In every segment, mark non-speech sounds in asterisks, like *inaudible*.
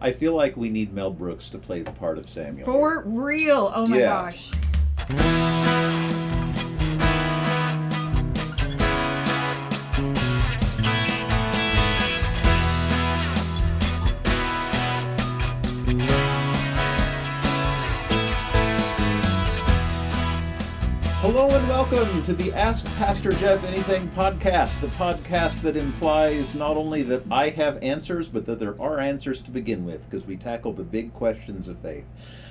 I feel like we need Mel Brooks to play the part of Samuel. For real. Oh my Yeah. gosh. Welcome to the Ask Pastor Jeff Anything podcast, the podcast that implies not only that I have answers, but that there are answers to begin with, because we tackle the big questions of faith.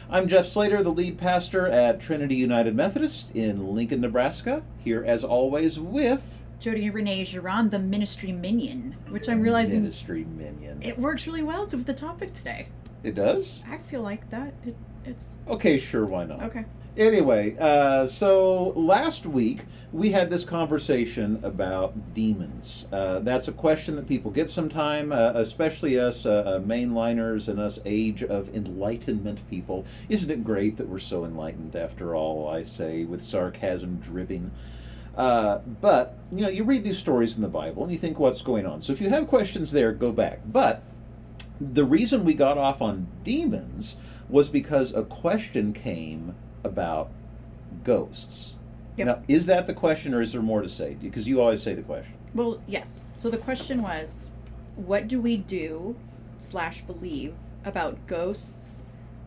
I'm Jeff Slater, the lead pastor at Trinity United Methodist in Lincoln, Nebraska, here as always with Jody Renee Giron, the ministry minion, which I'm realizing Ministry Minion. it works really well with the topic today. It does? I feel like that. It, it's Okay, sure, why not? okay. Anyway, uh, so last week we had this conversation about demons. Uh, that's a question that people get sometime, uh, especially us uh, uh, mainliners and us age of enlightenment people. Isn't it great that we're so enlightened after all, I say, with sarcasm dripping? Uh, but, you know, you read these stories in the Bible and you think, what's going on? So if you have questions there, go back. But the reason we got off on demons was because a question came about ghosts. Yep. Now, is that the question, or is there more to say? Because you always say the question. Well, yes. So the question was, what do we do slash believe about ghosts,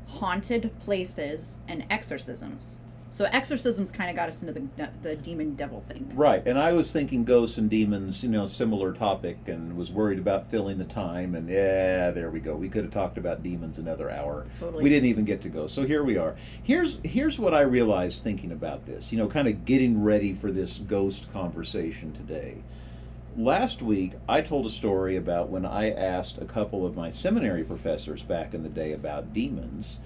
haunted places, and exorcisms? So exorcisms kind of got us into the the demon devil thing. Right, and I was thinking ghosts and demons, you know, similar topic, and was worried about filling the time. And yeah, there we go. We could have talked about demons another hour. Totally. We didn't even get to go. So here we are. Here's here's what I realized thinking about this. You know, kind of getting ready for this ghost conversation today. Last week, I told a story about when I asked a couple of my seminary professors back in the day about demons,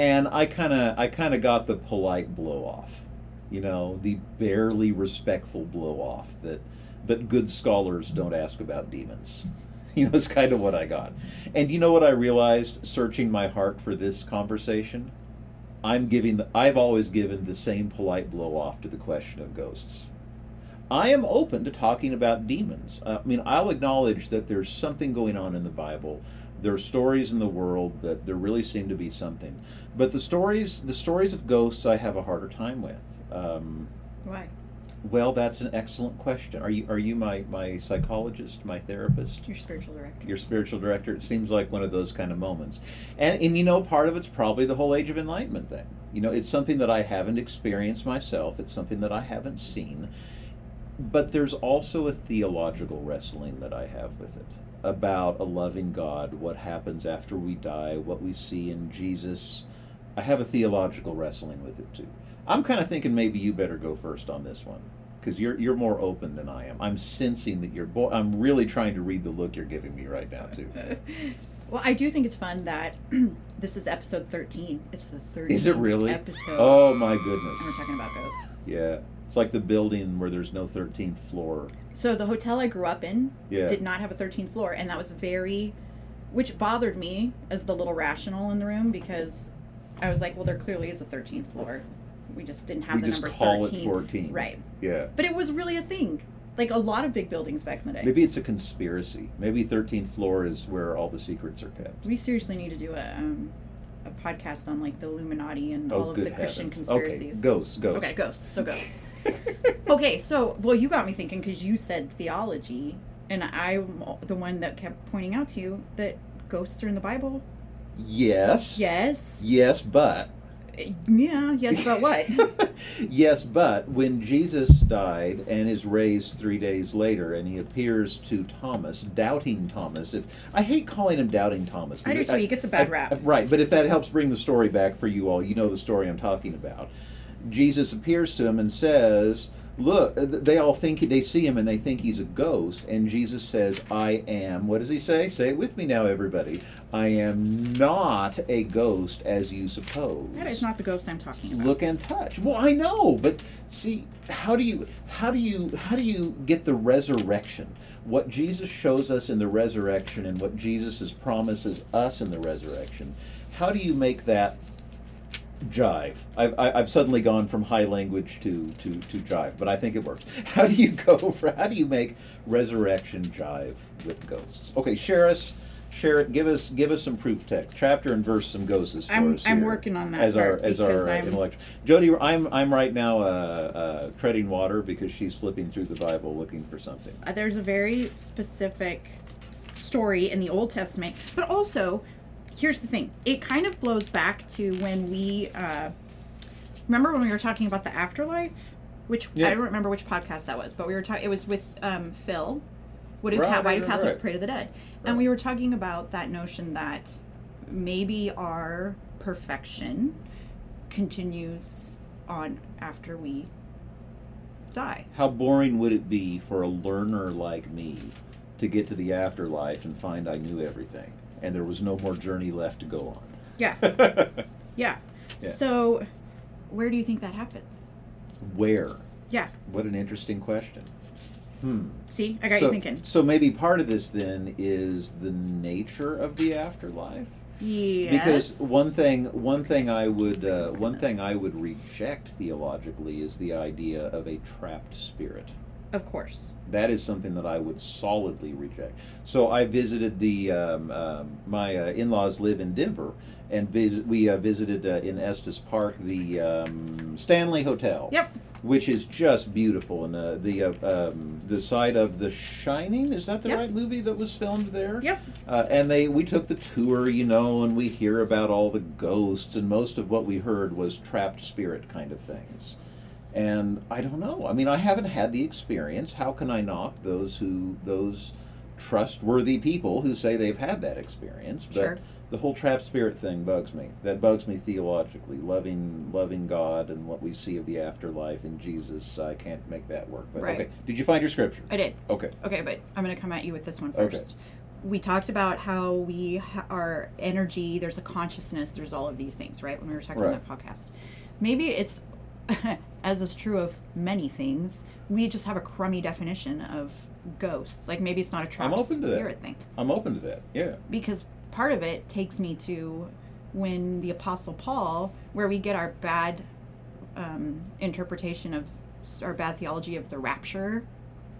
and I kind of I kind of got the polite blow off, you know, the barely respectful blow off that that good scholars don't ask about demons. *laughs* You know, it's kind of what I got. And you know what I realized searching my heart for this conversation? I'm giving the, I've always given the same polite blow off to the question of ghosts. I am open to talking about demons. Uh, I mean, I'll acknowledge that there's something going on in the Bible. There are stories in the world that there really seem to be something, but the stories, the stories of ghosts, I have a harder time with. Um, Why? well, that's an excellent question. Are you are you my my psychologist, my therapist? Your spiritual director. your spiritual director. It seems like one of those kind of moments. And and you know, part of it's probably the whole age of enlightenment thing. You know, it's something that I haven't experienced myself. It's something that I haven't seen. But there's also a theological wrestling that I have with it about a loving God, what happens after we die, what we see in Jesus. I have a theological wrestling with it too. I'm kind of thinking maybe you better go first on this one because you're you're more open than I am. I'm sensing that you're. Bo- I'm really trying to read the look you're giving me right now too. *laughs* Well, I do think it's fun that *clears throat* this is episode 13. It's the 13th Is it really? episode. Oh my And we're talking about ghosts. Yeah, it's like the building where there's no 13th floor. So the hotel I grew up in Yeah. did not have a 13th floor, and that was very, which bothered me as the little rational in the room because I was like, well, there clearly is a 13th floor. We just didn't have we the just number call 13. it 14. Right. Yeah. But it was really a thing. Like a lot of big buildings back in the day. Maybe it's a conspiracy. Maybe 13th floor is where all the secrets are kept. We seriously need to do a um, a podcast on like the Illuminati and oh, all Oh, of the Christian heavens. conspiracies. Okay, ghosts, ghosts. Okay, ghosts. So ghosts. *laughs* okay, so well, you got me thinking because you said theology, and I'm the one that kept pointing out to you that ghosts are in the Bible. Yes. Yes. Yes, but. Yeah. Yes, but what? *laughs* yes, but when Jesus died and is raised three days later, and he appears to Thomas, doubting Thomas. If I hate calling him doubting Thomas, I do too. He gets a bad I- rap. right, but if that helps bring the story back for you all, you know the story I'm talking about. Jesus appears to him and says, "Look, uh, they all think they see him and they think he's a ghost." And Jesus says, "I am." What does he say? Say it with me now, everybody. I am not a ghost as you suppose. that is not the ghost I'm talking about. Look and touch. Well, I know, but see, how do you how do you how do you get the resurrection? What Jesus shows us in the resurrection and what Jesus promises us in the resurrection. How do you make that jive? I've, I- I've suddenly gone from high language to, to, to jive, but I think it works. *laughs* How do you go *laughs* for how do you make resurrection jive with ghosts? Okay, share us share it. Give us give us some proof text, chapter and verse, some ghosts for I'm- us I'm working on that as our as our I'm- intellectual. Jody, I'm I'm right now uh, uh, treading water because she's flipping through the Bible looking for something. Uh, there's a very specific story in the Old Testament, but also here's the thing: it kind of blows back to when we uh, remember when we were talking about the afterlife, which Yeah. I don't remember which podcast that was, but we were talking. It was with um, Phil. What do Right, why do right, Catholics right. pray to the dead? And we were talking about that notion that maybe our perfection continues on after we die. How boring would it be for a learner like me to get to the afterlife and find I knew everything and there was no more journey left to go Yeah, on? *laughs* yeah. Yeah. So, where do you think that happens? Where? Yeah. What an interesting question. Hmm. See, I got so, you thinking. So maybe part of this then is the nature of the afterlife. Yes. Because one thing, one thing I would, uh, one thing I would reject theologically is the idea of a trapped spirit. Of course. That is something that I would solidly reject. So I visited the um, um, my uh, in-laws live in Denver, and vis- we uh, visited uh, in Estes Park the um, Stanley Hotel. Yep. Which is just beautiful, and uh, the uh, um, the site of The Shining is that the Yep. right movie that was filmed there? Yep. Uh, and they we took the tour, you know, and we hear about all the ghosts, and most of what we heard was trapped spirit kind of things. And I don't know. I mean, I haven't had the experience. How can I knock those who those trustworthy people who say they've had that experience? But Sure. the whole trap spirit thing bugs me. That bugs me theologically. Loving loving God and what we see of the afterlife in Jesus, I can't make that work. But Right. okay. Did you find your scripture? I did. Okay. Okay, but I'm going to come at you with this one first. Okay. We talked about how we ha- our energy, there's a consciousness, there's all of these things, right? When we were talking Right. on that podcast. Maybe it's *laughs* as is true of many things, we just have a crummy definition of ghosts. Like maybe it's not a trapped open to that. spirit thing. I'm open to that. Yeah. because part of it takes me to when the apostle paul where we get our bad um, interpretation of our bad theology of the rapture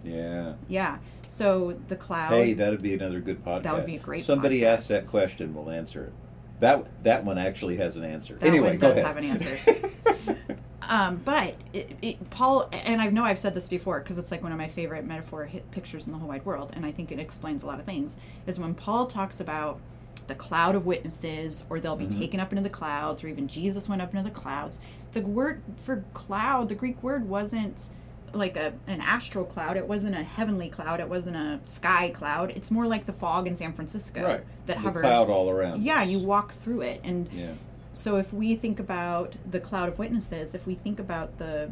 Yeah. yeah so the cloud Hey, that'd be another good podcast. That would be a great Somebody asked that question, we'll answer it. That that one actually has an answer. That anyway, one go does have an answer. *laughs* um, but it, it, paul and i know i've said this before because it's like one of my favorite metaphor pictures in the whole wide world and i think it explains a lot of things is when paul talks about the cloud of witnesses or they'll be Mhm. taken up into the clouds or even jesus went up into the clouds the word for cloud the greek word wasn't like a an astral cloud it wasn't a heavenly cloud it wasn't a sky cloud it's more like the fog in san francisco right. that the hovers cloud all around. yeah us. you walk through it and Yeah. So if we think about the cloud of witnesses if we think about the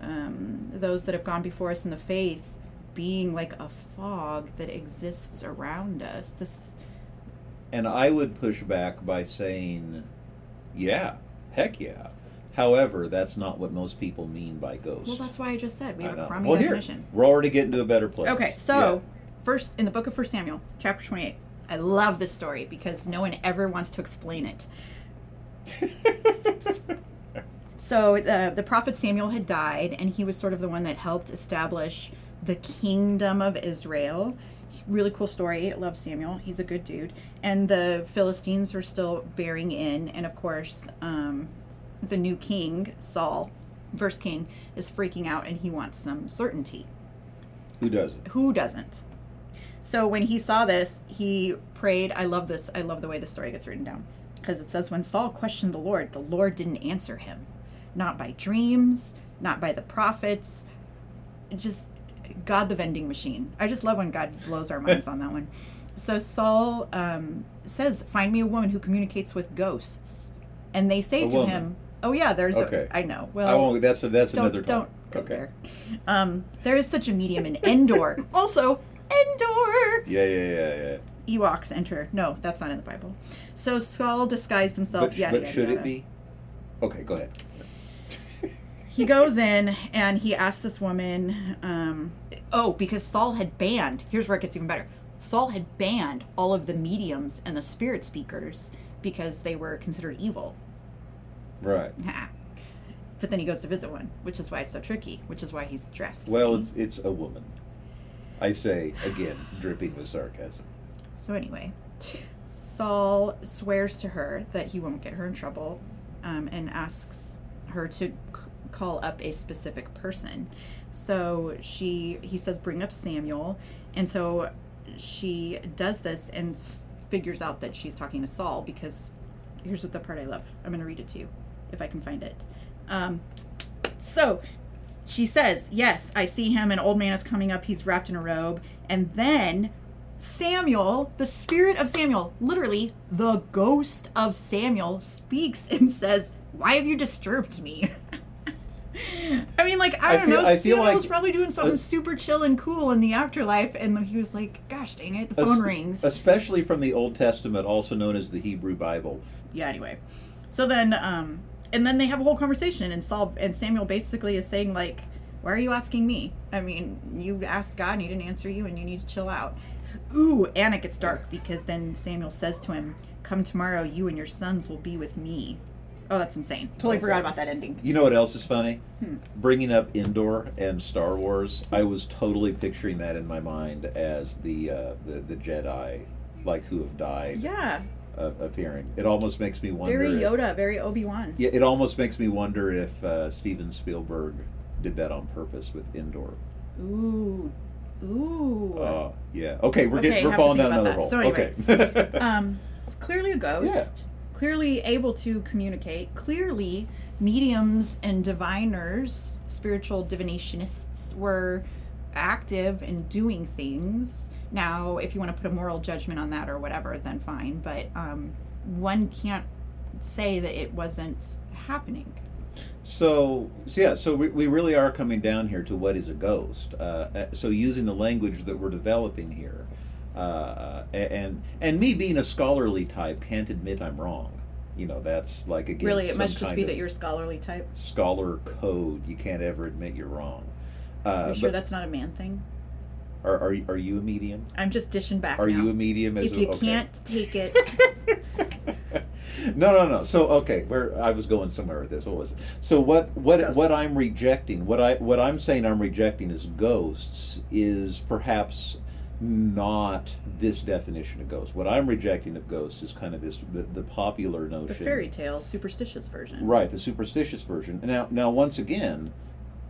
um, those that have gone before us in the faith being like a fog that exists around us this And I would push back by saying, yeah, heck yeah. However, that's not what most people mean by ghost. well that's why i just said we have a crummy well, here, we're already getting to a better place. okay so first in the book of first samuel chapter 28 i love this story because no one ever wants to explain it Yeah. *laughs* So the the prophet Samuel had died, and he was sort of the one that helped establish the kingdom of Israel. Really cool story. I love Samuel. He's a good dude. And the Philistines are still bearing in, and of course, um, the new king Saul, first king, is freaking out, and he wants some certainty. Who doesn't? Who doesn't? So when he saw this, he prayed. I love this. I love the way the story gets written down because it says when Saul questioned the Lord, the Lord didn't answer him, not by dreams, not by the prophets, just God the vending machine. I just love when God blows our minds on that one. *laughs* So Saul um, says, "Find me a woman who communicates with ghosts," and they say A to woman. him, "Oh yeah, there's. Okay. A, I know. Well, I won't. That's that's don't another don't go okay. there. Um, there is such a medium in Endor. *laughs* also, Endor. Yeah, yeah, yeah, yeah. Ewoks Endor. No, that's not in the Bible. So Saul disguised himself. But, yada, but yada, should yada. it be? Okay, go ahead. *laughs* He goes in and he asks this woman. Um, oh, because Saul had banned. Here's where it gets even better. Saul had banned all of the mediums and the spirit speakers because they were considered evil. Right. *laughs* but then he goes to visit one, which is why it's so tricky. Which is why he's dressed. Well, it's it's a woman. I say again, dripping with sarcasm. So anyway, Saul swears to her that he won't get her in trouble um, and asks her to c- call up a specific person. So she he says bring up Samuel and so she does this and s- figures out that she's talking to Saul because here's what the part I love. I'm going to read it to you if I can find it. Um, so she says, Yes, I see him. An old man is coming up. He's wrapped in a robe. And then Samuel, the spirit of Samuel, literally the ghost of Samuel, speaks and *laughs* says, Why have you disturbed me? *laughs* I mean, like, I I don't feel- know. I Samuel like- was probably doing something super chill and cool in the afterlife. And he was like, Gosh dang it, the Es- phone rings. Especially from the Old Testament, also known as the Hebrew Bible. yeah anyway so then um and then they have a whole conversation and saul and samuel basically is saying like why are you asking me i mean you asked god and he didn't answer you and you need to chill out ooh and it gets dark because then samuel says to him come tomorrow you and your sons will be with me oh that's insane totally forgot about that ending You know what else is funny? Hmm. Bringing up Endor and Star Wars, I was totally picturing that in my mind as the uh, the, the Jedi, like who have died, yeah uh, appearing. It almost makes me wonder. very if- yoda very obi-wan yeah, it almost makes me wonder if uh, Steven Spielberg did that on purpose with Endor. ooh ooh Oh, yeah. Okay, we're Okay, getting we're falling down another hole. So anyway, okay. *laughs* um, it's clearly a ghost. Clearly able to communicate. Clearly, mediums and diviners, spiritual divinationists, were active and doing things. Now, if you want to put a moral judgment on that or whatever, then fine. But um, one can't say that it wasn't happening. So, so yeah, so we, we really are coming down here to what is a ghost. Uh, uh, so using the language that we're developing here, uh, and and me being a scholarly type can't admit I'm wrong. You know, that's like again really, it must just be that you're scholarly type. scholar code. You can't ever admit you're wrong. Are Uh, you sure but that's not a man thing? Are, are you- are you a medium? I'm just dishing back. Are now. you a medium? As If a- you okay. can't take it, *laughs* no, no, no. So okay, where I was going somewhere with this. What was it? So what what Ghosts. what I'm rejecting, what I what I'm saying I'm rejecting as ghosts is perhaps not this definition of ghosts. What I'm rejecting of ghosts is kind of this the, the popular notion. the fairy tale, superstitious version. Right, the superstitious version. Now now once again,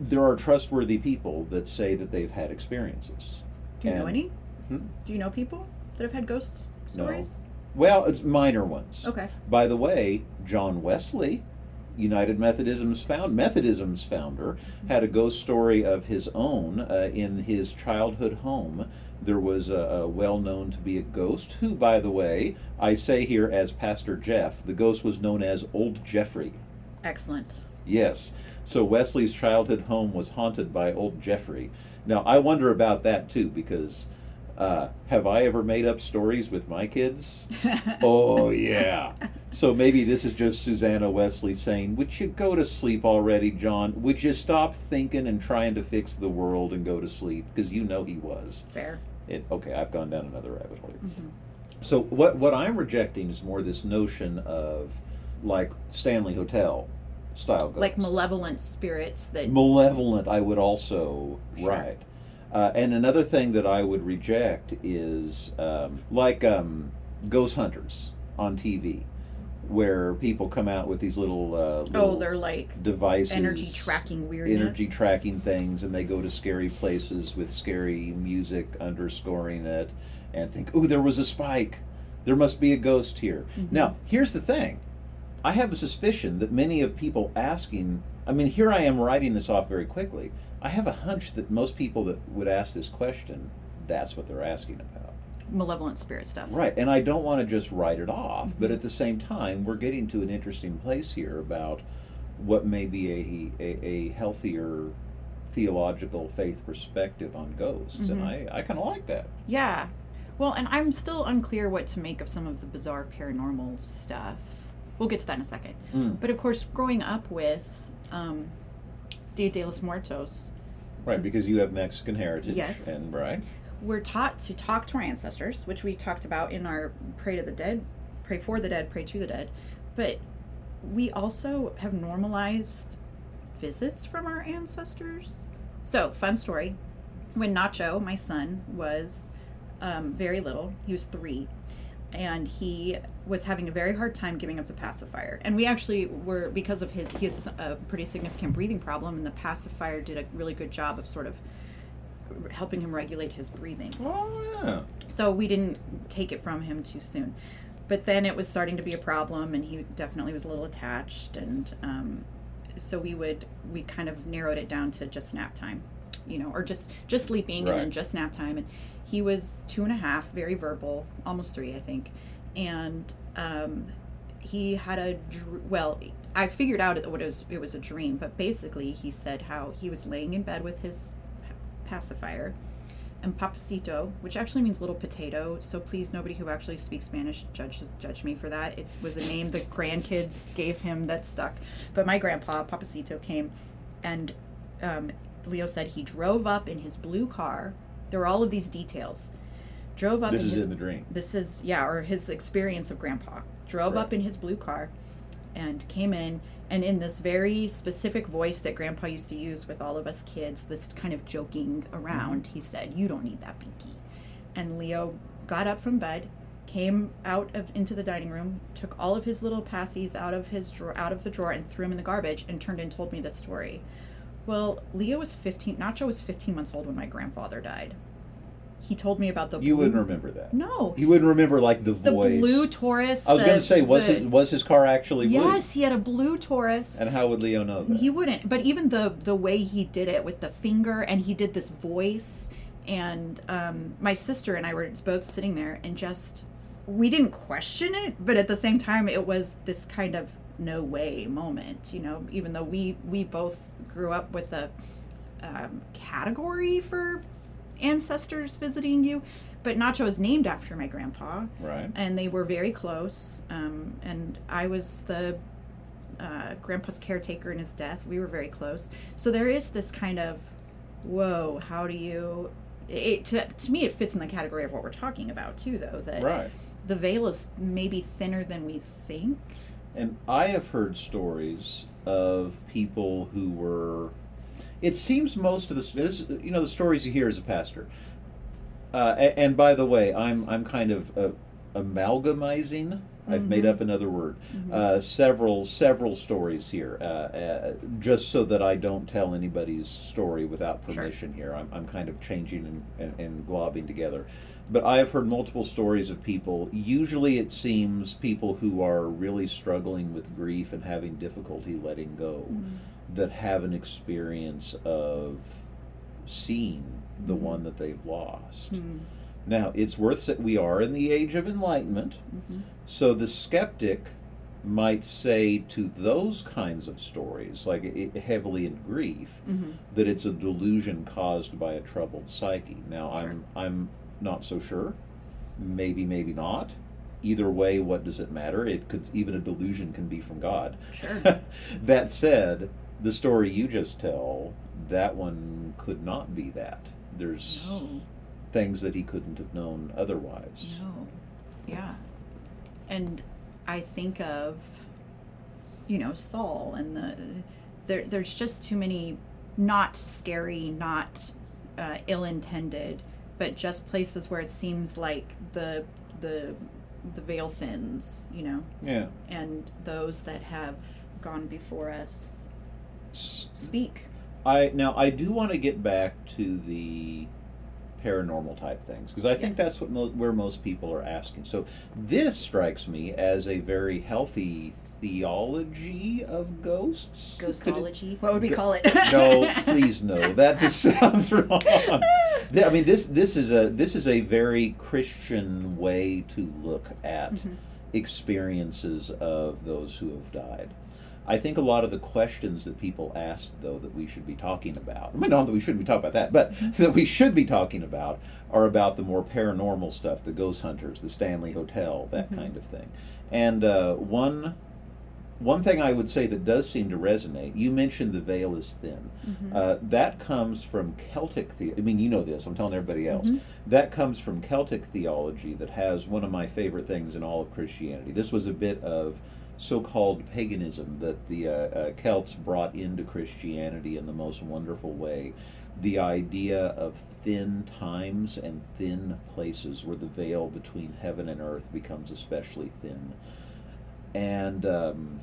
there are trustworthy people that say that they've had experiences. Do you know any? Hmm? Do you know people that have had ghost No. stories? Well, it's minor ones. Okay. By the way, John Wesley, United Methodism's found Methodism's founder, had a ghost story of his own uh, in his childhood home. There was a, a well known to be a ghost who, by the way, I say here as Pastor Jeff, the ghost was known as Old Jeffrey. Excellent. Yes. So Wesley's childhood home was haunted by old Jeffrey. Now I wonder about that too because uh, have I ever made up stories with my kids? *laughs* Oh yeah. So maybe this is just Susanna Wesley saying, "Would you go to sleep already, John? Would you stop thinking and trying to fix the world and go to sleep?" Because you know he was. Fair. It, okay, I've gone down another rabbit hole. here. Mhm. So what what I'm rejecting is more this notion of like Stanley Hotel style ghosts. Like malevolent spirits that. malevolent i would also Sure. right uh, and another thing that i would reject is um, like um, ghost hunters on tv where people come out with these little, uh, oh, they're like devices energy tracking weirdness. energy tracking things and they go to scary places with scary music underscoring it and think ooh there was a spike there must be a ghost here Mhm. now here's the thing i have a suspicion that many of people asking i mean here i am writing this off very quickly i have a hunch that most people that would ask this question that's what they're asking about Malevolent spirit stuff. Right, and I don't want to just write it off, but Mhm. at the same time, we're getting to an interesting place here about what may be a, a, a healthier theological faith perspective on ghosts, and Mhm. I, I kind of like that. Yeah. Well, and I'm still unclear what to make of some of the bizarre paranormal stuff. We'll get to that in a second. Mm. But of course, growing up with um, Dia de los Muertos, Right, because you have Mexican heritage, Yes. and right, we're taught to talk to our ancestors, which we talked about in our Pray to the Dead, Pray for the Dead, Pray to the Dead. But we also have normalized visits from our ancestors. So, fun story. When Nacho, my son, was um, very little, he was three, and he was having a very hard time giving up the pacifier. And we actually were because of his he has a pretty significant breathing problem, and the pacifier did a really good job of sort of helping him regulate his breathing. Oh yeah. So we didn't take it from him too soon. But then it was starting to be a problem, and he definitely was a little attached, and um, so we would we kind of narrowed it down to just nap time, you know, or just just sleeping and then just nap time. And he was two and a half, very verbal, almost three, I think, and um, he had a dr- well. I figured out what it was. It was a dream, but basically, he said how he was laying in bed with his pacifier, and Papacito, which actually means little potato. So please, nobody who actually speaks Spanish judge judge me for that. It was a name the grandkids gave him that stuck. But my grandpa, Papacito, came, and um, Leo said he drove up in his blue car. There were all of these details. Drove up This in is his in the dream. this is yeah or his experience of grandpa. Drove up in his blue car and came in and in this very specific voice that grandpa used to use with all of us kids this kind of joking around mm-hmm. he said you don't need that pinky. And leo got up from bed came out of into the dining room took all of his little passies out of his drawer out of the drawer and threw them in the garbage and turned and told me the story well leo was 15 nacho was 15 months old when my grandfather died he told me about the You blue- wouldn't remember that. no You wouldn't remember like the the voice. blue Taurus. I was the- to say, was the- it was his car actually blue? Yes, he had a blue Taurus. And how would Leo know that? He wouldn't, but even the the way he did it with the finger, and he did this voice, and um, my sister and I were both sitting there, and just we didn't question it, but at the same time, it was this kind of no way moment, you know. Even though we we both grew up with a um, category for ancestors visiting you, but Nacho is named after my grandpa right. and they were very close. Um, and I was the uh, grandpa's caretaker in his death. We were very close. So there is this kind of, whoa, how do you? It to, to me it fits in the category of what we're talking about too, though. That Right. the veil is maybe thinner than we think. And I have heard stories of people who were. It seems most of the this, you know the stories you hear as a pastor. Uh, a- and, by the way, I'm I'm kind of uh, amalgamizing. I've made Mhm. up another word. Mhm. Uh, several several stories here, uh, uh, just so that I don't tell anybody's story without Sure. permission. Here, I'm I'm kind of changing and, and, and globbing together. But I have heard multiple stories of people. Usually, it seems people who are really struggling with grief and having difficulty letting go Mm-hmm. that have an experience of seeing the Mhm. one that they've lost. Hmm. Now, it's worth that we are in the age of enlightenment, Mhm. so the skeptic might say to those kinds of stories, like i heavily in grief, Mhm. that it's a delusion caused by a troubled psyche. Now, Sure. I'm I'm not so sure. Maybe, maybe not. Either way, what does it matter? It could even a delusion can be from God. Sure. *laughs* that said, the story you just tell, that one could not be that. There's No. things that he couldn't have known otherwise. No. Yeah. And I think of, you know, Saul and the there. There's just too many, not scary, not uh, ill-intended, but just places where it seems like the the the veil thins. You know, Yeah. and those that have gone before us speak. I now I do want to get back to the paranormal type things because I think Yes. that's what mo- where most people are asking. So this strikes me as a very healthy theology of ghosts. Could it- Ghostology. What would we call it? no, please no. That just *laughs* sounds wrong. I mean, this this is a this is a very Christian way to look at Mhm. experiences of those who have died. I think a lot of the questions that people ask, though, that we should be talking about, I mean, not that we shouldn't be talking about that, but that we should be talking about, are about the more paranormal stuff, the ghost hunters, the Stanley Hotel, that Mhm. kind of thing. And uh, one one thing I would say that does seem to resonate, you mentioned the veil is thin. Mhm. Uh, that comes from Celtic the I mean, you know this. I'm telling everybody else. Mhm. That comes from Celtic theology that has one of my favorite things in all of Christianity. This was a bit of so-called paganism that the uh, uh, Celts brought into Christianity in the most wonderful way. the idea of thin times and thin places where the veil between heaven and earth becomes especially thin. And um,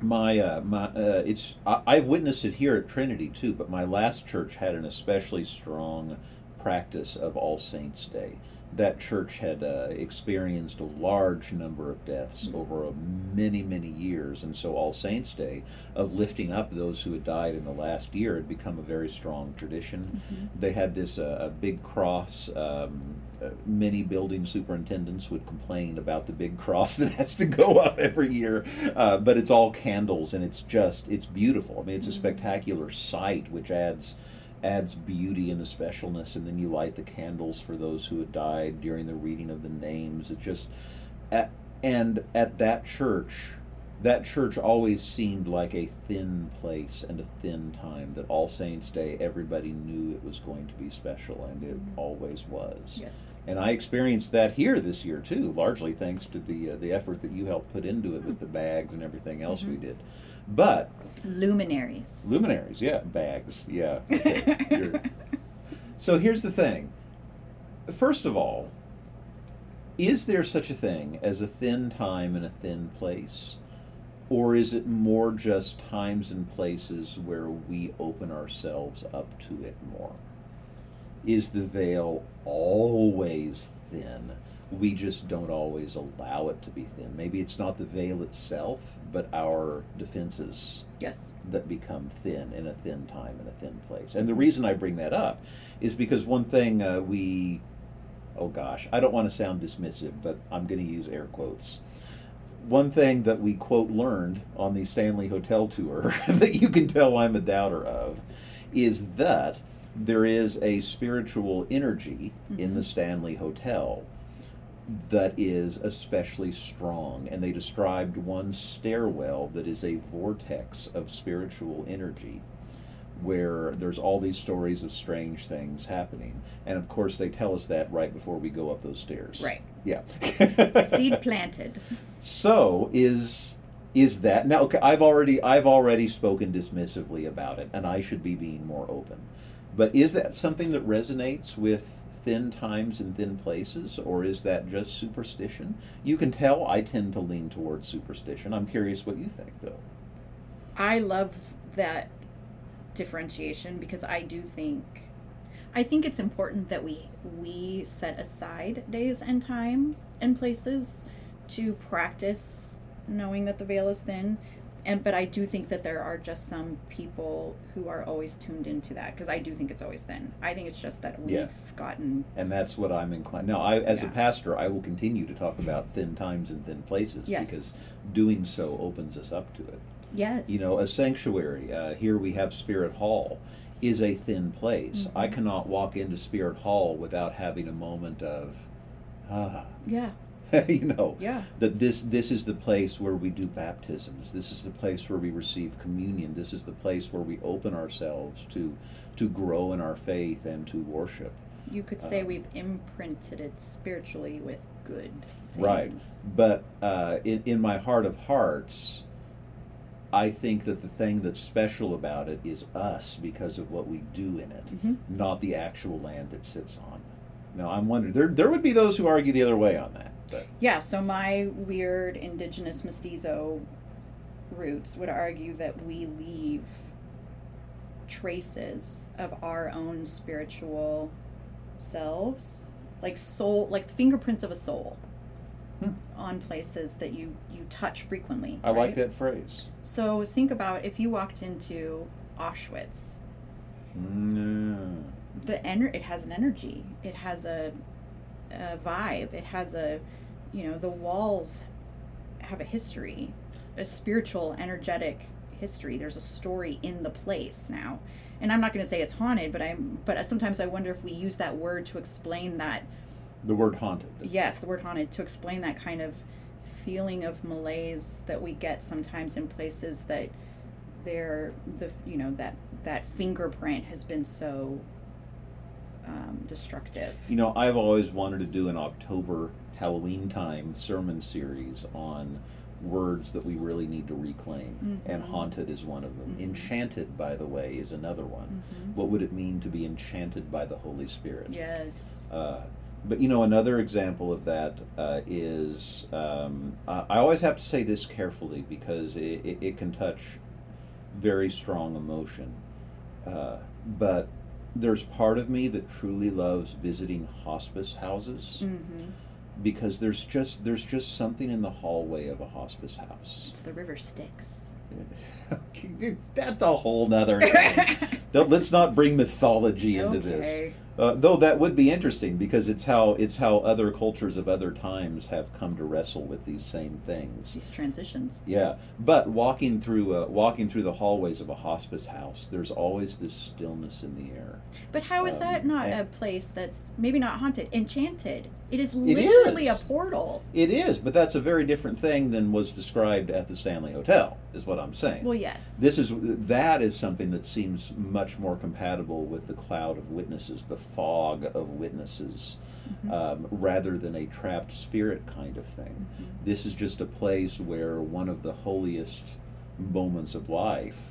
my uh, my uh, it's I, I've witnessed it here at Trinity too, but my last church had an especially strong practice of All Saints Day. That church had uh, experienced a large number of deaths Mhm. over a many many years, and so All Saints Day of lifting up those who had died in the last year had become a very strong tradition. Mhm. They had this uh, a big cross. Um, uh, many building superintendents would complain about the big cross *laughs* that has to go up every year, uh, but it's all candles and it's just it's beautiful. I mean, it's a Mhm. spectacular sight, which adds adds beauty and the specialness. And then you light the candles for those who had died during the reading of the names. It just at, and at that church that church always seemed like a thin place and a thin time that all saints day everybody knew it was going to be special and it Mhm. always was Yes. and i experienced that here this year too largely thanks to the uh, the effort that you helped put into it with the bags and everything else we Mhm. did but Luminaries. luminaries yeah bags yeah *laughs* okay, so here's the thing first of all is there such a thing as a thin time and a thin place? Or is it more just times and places where we open ourselves up to it more? Is the veil always thin? We just don't always allow it to be thin. Maybe it's not the veil itself, but our defenses yes. that become thin in a thin time in a thin place. And the reason I bring that up is because one thing uh, we, oh gosh, I don't want to sound dismissive, but I'm going to use air quotes. One thing that we quote learned on the Stanley Hotel tour *laughs* that you can tell I'm a doubter of is that there is a spiritual energy in the Mhm. Stanley Hotel that is especially strong. And they described one stairwell that is a vortex of spiritual energy where there's all these stories of strange things happening. And of course, they tell us that right before we go up those stairs. Right. Yeah. *laughs* Seed planted. So is is that now? Okay, I've already I've already spoken dismissively about it, and I should be being more open. But is that something that resonates with thin times and thin places, or is that just superstition? You can tell I tend to lean towards superstition. I'm curious what you think, though. I love that differentiation because I do think I think it's important that we we set aside days and times and places to practice knowing that the veil is thin and but I do think that there are just some people who are always tuned into that because I do think it's always thin. I think it's just that we've Yeah. gotten And that's what I'm inclined. Now, I, as a pastor, I will continue to talk about thin times and thin places yes. because doing so opens us up to it. Yes. You know, a sanctuary. Uh, here we have Spirit Hall, is a thin place. I Mhm. cannot walk into Spirit Hall without having a moment of, ah, yeah. *laughs* you know, Yeah. that this this is the place where we do baptisms. This is the place where we receive communion. This is the place where we open ourselves to to grow in our faith and to worship. You could say Um, we've imprinted it spiritually with good things. Right. But uh, in, in my heart of hearts, I think that the thing that's special about it is us because of what we do in it, hmm not the actual land it sits on. Now, I'm wondering, there, there would be those who argue the other way on that. But Yeah, so my weird indigenous mestizo roots would argue that we leave traces of our own spiritual selves, like soul, like fingerprints of a soul Hmm. on places that you you touch frequently. I like that phrase. So think about if you walked into Auschwitz, Mm, the ener- it has an energy it has a, a vibe it has a you know the walls have a history a spiritual energetic history there's a story in the place now and i'm not going to say it's haunted but i'm but sometimes i wonder if we use that word to explain that the word haunted. yes the word haunted to explain that kind of feeling of malaise that we get sometimes in places that they're the you know that that fingerprint has been so um, destructive You know, I've always wanted to do an October Halloween time sermon series on words that we really need to reclaim, and Mhm. haunted is one of them. Mhm. Enchanted, by the way, is another one. Mhm. What would it mean to be enchanted by the Holy Spirit? Yes. Uh, but you know, another example of that uh, is um, I always have to say this carefully because it, it, it can touch very strong emotion. Uh, but there's part of me that truly loves visiting hospice houses Mm-hmm. because there's just there's just something in the hallway of a hospice house. It's the river Styx. *laughs* That's a whole nother. *laughs* Don't, let's not bring mythology into this. Uh, though that would be interesting because it's how it's how other cultures of other times have come to wrestle with these same things. These transitions. Yeah, but walking through uh, walking through the hallways of a hospice house, there's always this stillness in the air. But how is Um, that not a place that's maybe not haunted, enchanted? It is literally is. a portal. It is, but that's a very different thing than was described at the Stanley Hotel. Is what I'm saying. Well, yes. This is that is something that seems much more compatible with the cloud of witnesses, the fog of witnesses, Mhm. um, rather than a trapped spirit kind of thing. Mhm. This is just a place where one of the holiest moments of life,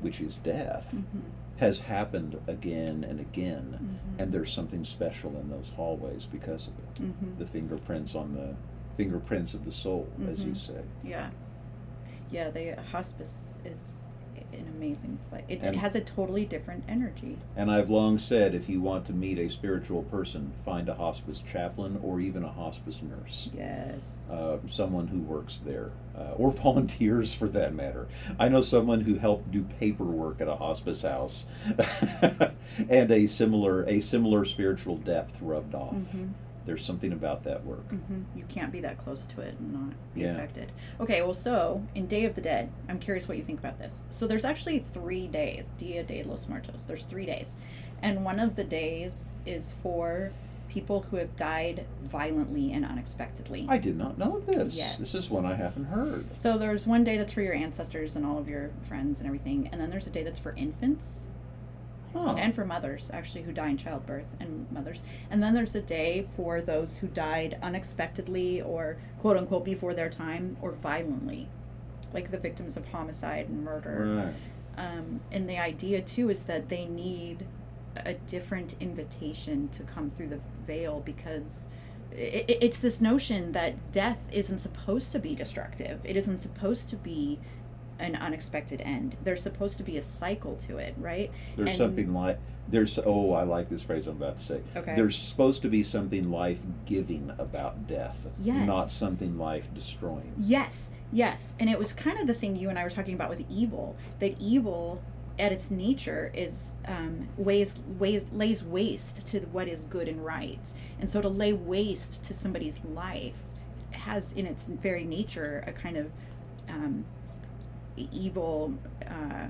which is death, Mhm. Has happened again and again, Mhm. and there's something special in those hallways because of it. Mhm. The fingerprints on the fingerprints of the soul, as you Mhm. say. Yeah. Yeah, the hospice is an amazing place. It, And- has a totally different energy. And I've long said if you want to meet a spiritual person, find a hospice chaplain or even a hospice nurse. Yes. Uh, someone who works there, uh, or *laughs* volunteers for that matter. I know someone who helped do paperwork at a hospice house, *laughs* and a similar a similar spiritual depth rubbed off. Mhm. There's something about that work. hmm You can't be that close to it and not be Yeah. affected. Okay, well, so in Day of the Dead, I'm curious what you think about this. So there's actually three days, Dia de los Muertos. There's three days, and one of the days is for people who have died violently and unexpectedly. I did not know this. Yes. This is one I haven't heard. So there's one day that's for your ancestors and all of your friends and everything, and then there's a day that's for infants Huh. and for mothers actually who die in childbirth and mothers and then there's a day for those who died unexpectedly or quote unquote before their time or violently like the victims of homicide and murder right. um, and the idea too is that they need a different invitation to come through the veil because i i- it's this notion that death isn't supposed to be destructive it isn't supposed to be an unexpected end there's supposed to be a cycle to it right There's And- something like there's oh I like this phrase I'm about to say. Okay. There's supposed to be something life giving about death, yes. not something life destroying. Yes, yes. And it was kind of the thing you and I were talking about with evil. That evil at its nature is um, ways, ways, lays waste to what is good and right. And so to lay waste to somebody's life has in its very nature a kind of um, evil uh,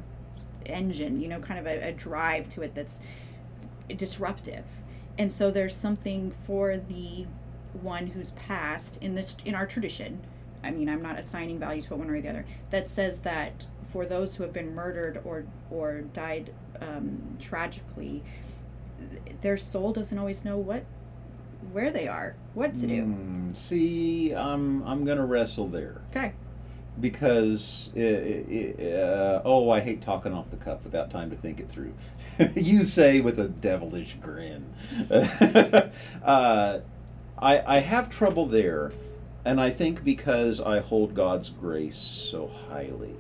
engine, you know, kind of a, a drive to it that's disruptive. And so there's something for the one who's passed in this in our tradition. I mean, I'm not assigning value to one or the other. That says that for those who have been murdered or or died um, tragically, their soul doesn't always know what where they are, what to do. Mm, see, I'm I'm gonna wrestle there Okay. Because i i uh, oh I hate talking off the cuff without time to think it through. *laughs* you say with a devilish grin. *laughs* uh, I I have trouble there, and I think because I hold God's grace so highly.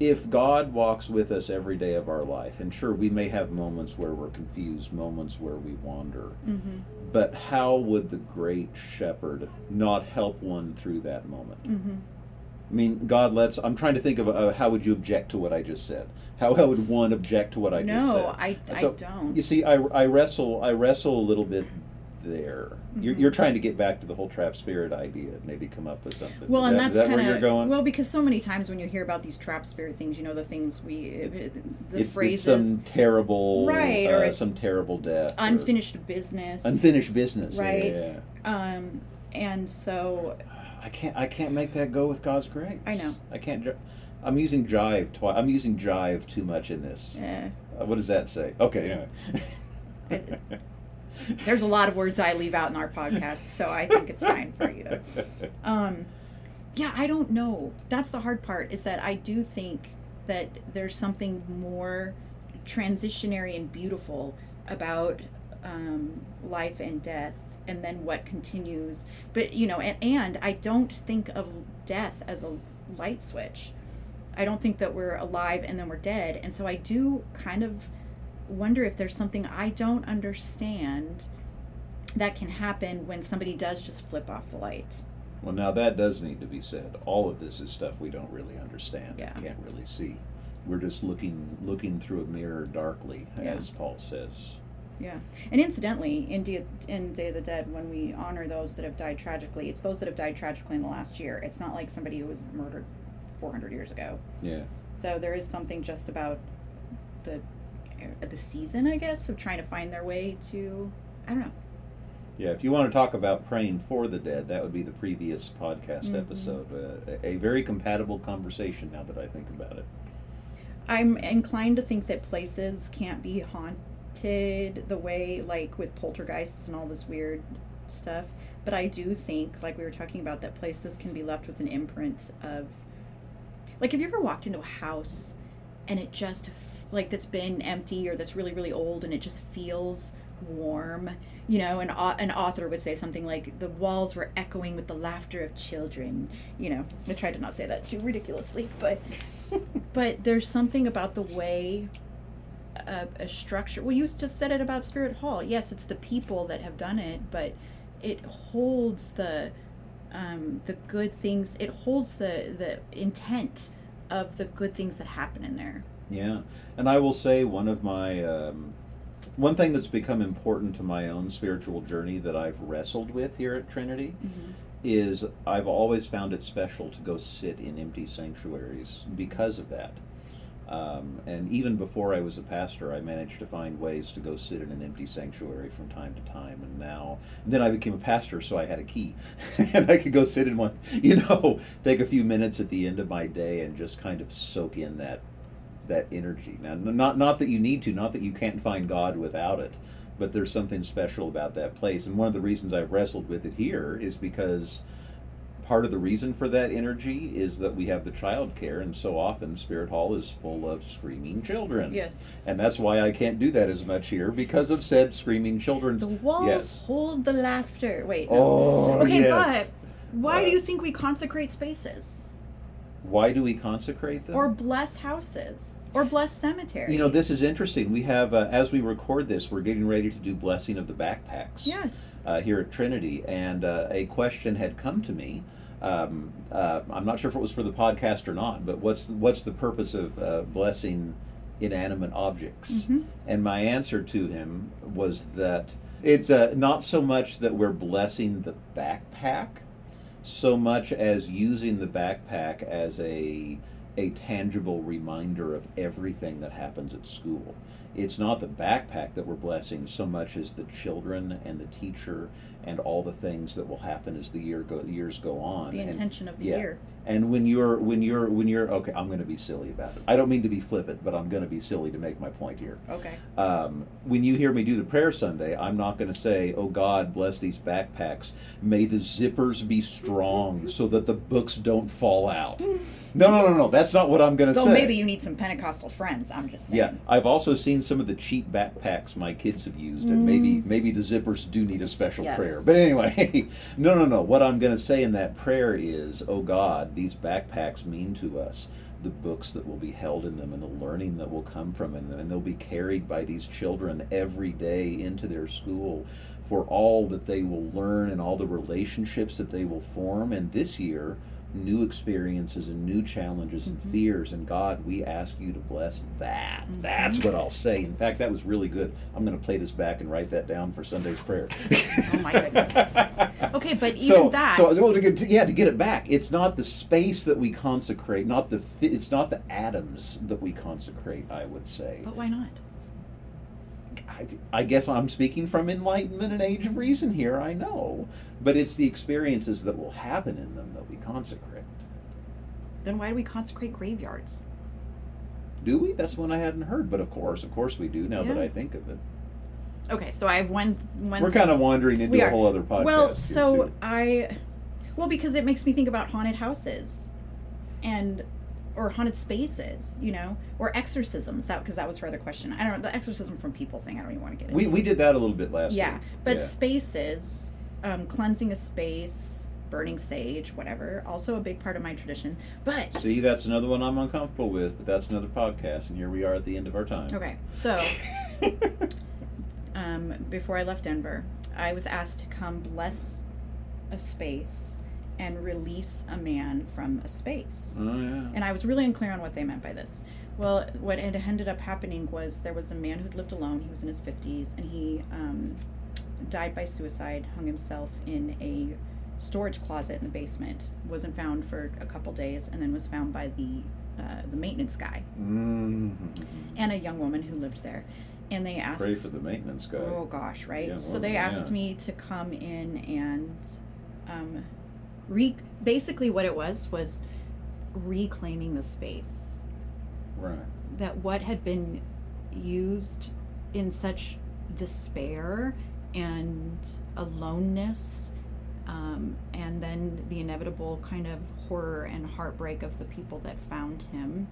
If God walks with us every day of our life, and sure, we may have moments where we're confused, moments where we wander, Mm-hmm. but how would the great shepherd not help one through that moment? Mm-hmm. I mean, God lets. I'm trying to think of uh, how would you object to what I just said? How, how would one object to what I just said? No, I, I So, don't. You see, I, I wrestle I wrestle a little bit there. You're, Mhm. you're trying to get back to the whole trap spirit idea, maybe come up with something. Well, is and that, that's is that kind where you're going? well because so many times when you hear about these trap spirit things, you know the things we, the it's, it's phrases, some terrible, Right, or uh, it's some terrible death, or unfinished business, unfinished business, right? Yeah. Um, and so I can't I can't make that go with God's grace. I know. I can't. I'm using jive twice. I'm using jive too much in this. eh, Uh, what does that say? Okay, anyway. there's a lot of words I leave out in our podcast, so I think it's fine for you to. *laughs* Um, yeah, I don't know. That's the hard part is that I do think that there's something more transitionary and beautiful about um, life and death and then what continues. But, you know, and, and I don't think of death as a light switch. I don't think that we're alive and then we're dead. And so I do kind of wonder if there's something I don't understand that can happen when somebody does just flip off the light. Well, now that does need to be said. All of this is stuff we don't really understand. Yeah. Can't really see. We're just looking looking through a mirror darkly, Yeah. as Paul says. Yeah, and incidentally, in Day, in Day of the Dead, when we honor those that have died tragically, it's those that have died tragically in the last year. It's not like somebody who was murdered 400 years ago. Yeah. So there is something just about the uh, the season, I guess, of trying to find their way to. I don't know. Yeah, if you want to talk about praying for the dead, that would be the previous podcast Mhm. episode. Uh, a very compatible conversation now that I think about it. I'm inclined to think that places can't be haunted the way, like with poltergeists and all this weird stuff. But I do think, like we were talking about, that places can be left with an imprint of. Like, have you ever walked into a house and it just, like, that's been empty or that's really, really old and it just feels warm? You know, an, an author would say something like, the walls were echoing with the laughter of children. You know, I tried to not say that too ridiculously, but *laughs* but there's something about the way a, a structure well you just said it about spirit hall. Yes it's the people that have done it but it holds the um, the good things it holds the the intent of the good things that happen in there. Yeah, and I will say one of my um, one thing that's become important to my own spiritual journey that I've wrestled with here at Trinity is I've always found it special to go sit in empty sanctuaries because of that. Um, and even before I was a pastor, I managed to find ways to go sit in an empty sanctuary from time to time. And now, and then I became a pastor, so I had a key, *laughs* and I could go sit in one. *laughs* You know, take a few minutes at the end of my day and just kind of soak in that that energy. Now, not not that you need to, not that you can't find God without it, but there's something special about that place. And one of the reasons I've wrestled with it here is because part of the reason for that energy is that we have the child care, and so often Spirit Hall is full of screaming children. yes And that's why I can't do that as much here because of said screaming children. the walls Yes. hold the laughter wait no. Oh, okay yes. but why Uh, do you think we consecrate spaces Why do we consecrate them? or bless houses or bless cemeteries you know, this is interesting. We have, uh, as we record this, we're getting ready to do blessing of the backpacks. yes uh, here at Trinity, and uh, a question had come to me. Um, uh, I'm not sure if it was for the podcast or not, but what's what's the purpose of uh, blessing inanimate objects? Mhm. And my answer to him was that it's uh, not so much that we're blessing the backpack, so much as using the backpack as a a tangible reminder of everything that happens at school. It's not the backpack that we're blessing so much as the children and the teacher and all the things that will happen as the year go, years go on. the And- intention of the yeah. year and when you're when you're when you're okay, I'm going to be silly about it. I don't mean to be flippant, but I'm going to be silly to make my point here. okay Um, when you hear me do the prayer Sunday, I'm not going to say, "Oh God, bless these backpacks. May the zippers be strong so that the books don't fall out." *laughs* No, no, no, no. That's not what I'm going to Though say. So maybe you need some Pentecostal friends. I'm just saying. Yeah, I've also seen some of the cheap backpacks my kids have used, and maybe maybe the zippers do need a special Mm. Yes. prayer. But anyway, *laughs* no, no, no. What I'm going to say in that prayer is, "Oh God, these backpacks mean to us." The books that will be held in them and the learning that will come from them, and they'll be carried by these children every day into their school for all that they will learn and all the relationships that they will form. And this year, new experiences and new challenges and Mhm. fears. And God, we ask you to bless that. Mhm. That's what I'll say. In fact, that was really good. I'm going to play this back and write that down for Sunday's prayer. Oh my goodness. *laughs* Okay, but even so, that. So, well, to get, to- yeah, to get it back, it's not the space that we consecrate, not the, it's not the atoms that we consecrate. I would say. but why not? I, I guess I'm speaking from enlightenment and age of reason here. I know, but it's the experiences that will happen in them that we consecrate. Then why do we consecrate graveyards? Do we? That's one I hadn't heard, but of course, of course we do. Now that I think of it, Okay, so I have one. one we're kind of wandering into a whole other podcast. Well, so too. I, Well, because it makes me think about haunted houses, and or haunted spaces, you know, or exorcisms. That because that was her other question. I don't know the exorcism from people thing. I don't even want to get into. We we did that a little bit last yeah, week. but Yeah. spaces, um, cleansing a space, burning sage, whatever. Also a big part of my tradition. But See, that's another one I'm uncomfortable with, but that's another podcast, and here we are at the end of our time. okay, so *laughs* um, before I left Denver, I was asked to come bless a space and release a man from a space. Oh yeah. And I was really unclear on what they meant by this. Well, what had ended up happening was there was a man who'd lived alone. He was in his 50s, and he um, died by suicide, hung himself in a storage closet in the basement. Wasn't found for a couple days, and then was found by the uh, the maintenance guy mm and a young woman who lived there. And they asked, Pray for the maintenance guy. Oh gosh, right. Yeah, so well, they yeah. asked me to come in and um, re- basically what it was was reclaiming the space Right. that what had been used in such despair and aloneness um, and then the inevitable kind of horror and heartbreak of the people that found him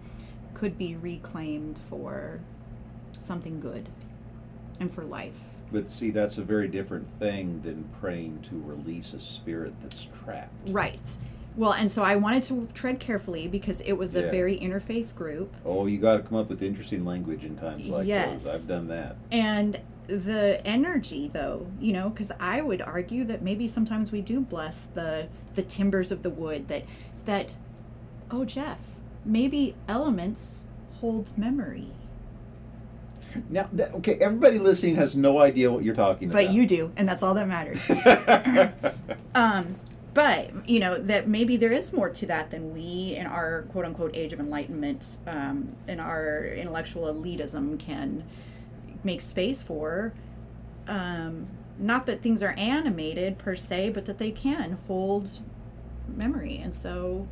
could be reclaimed for something good and for life But see, that's a very different thing than praying to release a spirit that's trapped. right well and so i wanted to tread carefully because it was a very interfaith group Oh, you got to come up with interesting language in times like Yes. those. I've done that. And the energy, though, you know, because I would argue that maybe sometimes we do bless the the timbers of the wood. That that, oh Jeff, maybe elements hold memory, Now, that, okay, everybody listening has no idea what you're talking about. but you do, and that's all that matters. *laughs* *laughs* um, but you know that maybe there is more to that than we, in our quote unquote age of enlightenment, um, in our intellectual elitism, can make space for. Um, not that things are animated per se, but that they can hold memory, and so.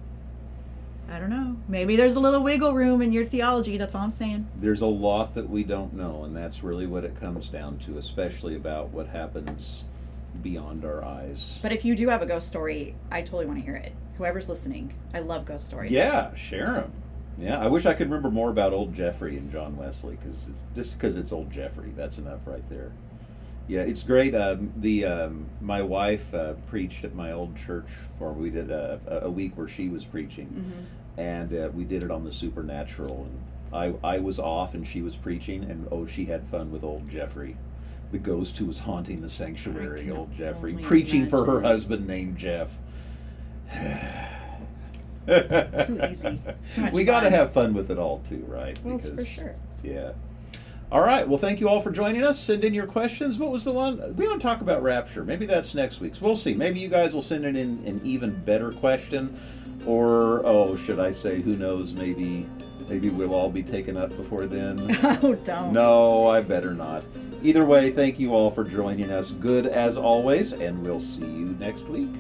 I don't know. Maybe there's a little wiggle room in your theology. That's all I'm saying. There's a lot that we don't know, and that's really what it comes down to, especially about what happens beyond our eyes. But if you do have a ghost story, I totally want to hear it. Whoever's listening, I love ghost stories. Yeah, share them. Yeah, I wish I could remember more about old Jeffrey and John Wesley because just because it's old Jeffrey, that's enough right there. Yeah, it's great. Um, the um, my wife uh, preached at my old church for we did a, a week where she was preaching, hmm and uh, we did it on the supernatural. And I I was off and she was preaching, and oh, she had fun with old Jeffrey, the ghost who was haunting the sanctuary. Old Jeffrey preaching for her husband named Jeff. Too easy. *laughs* Too we got to have fun with it all too, right? Well, for sure. Yeah. All right. Well, thank you all for joining us. Send in your questions. What was the one? We don't talk about rapture. Maybe that's next week's. We'll see. Maybe you guys will send in an even better question, or oh, should I say, who knows? Maybe, maybe we'll all be taken up before then. *laughs* oh, don't. no, I better not. Either way, thank you all for joining us. Good as always, and we'll see you next week.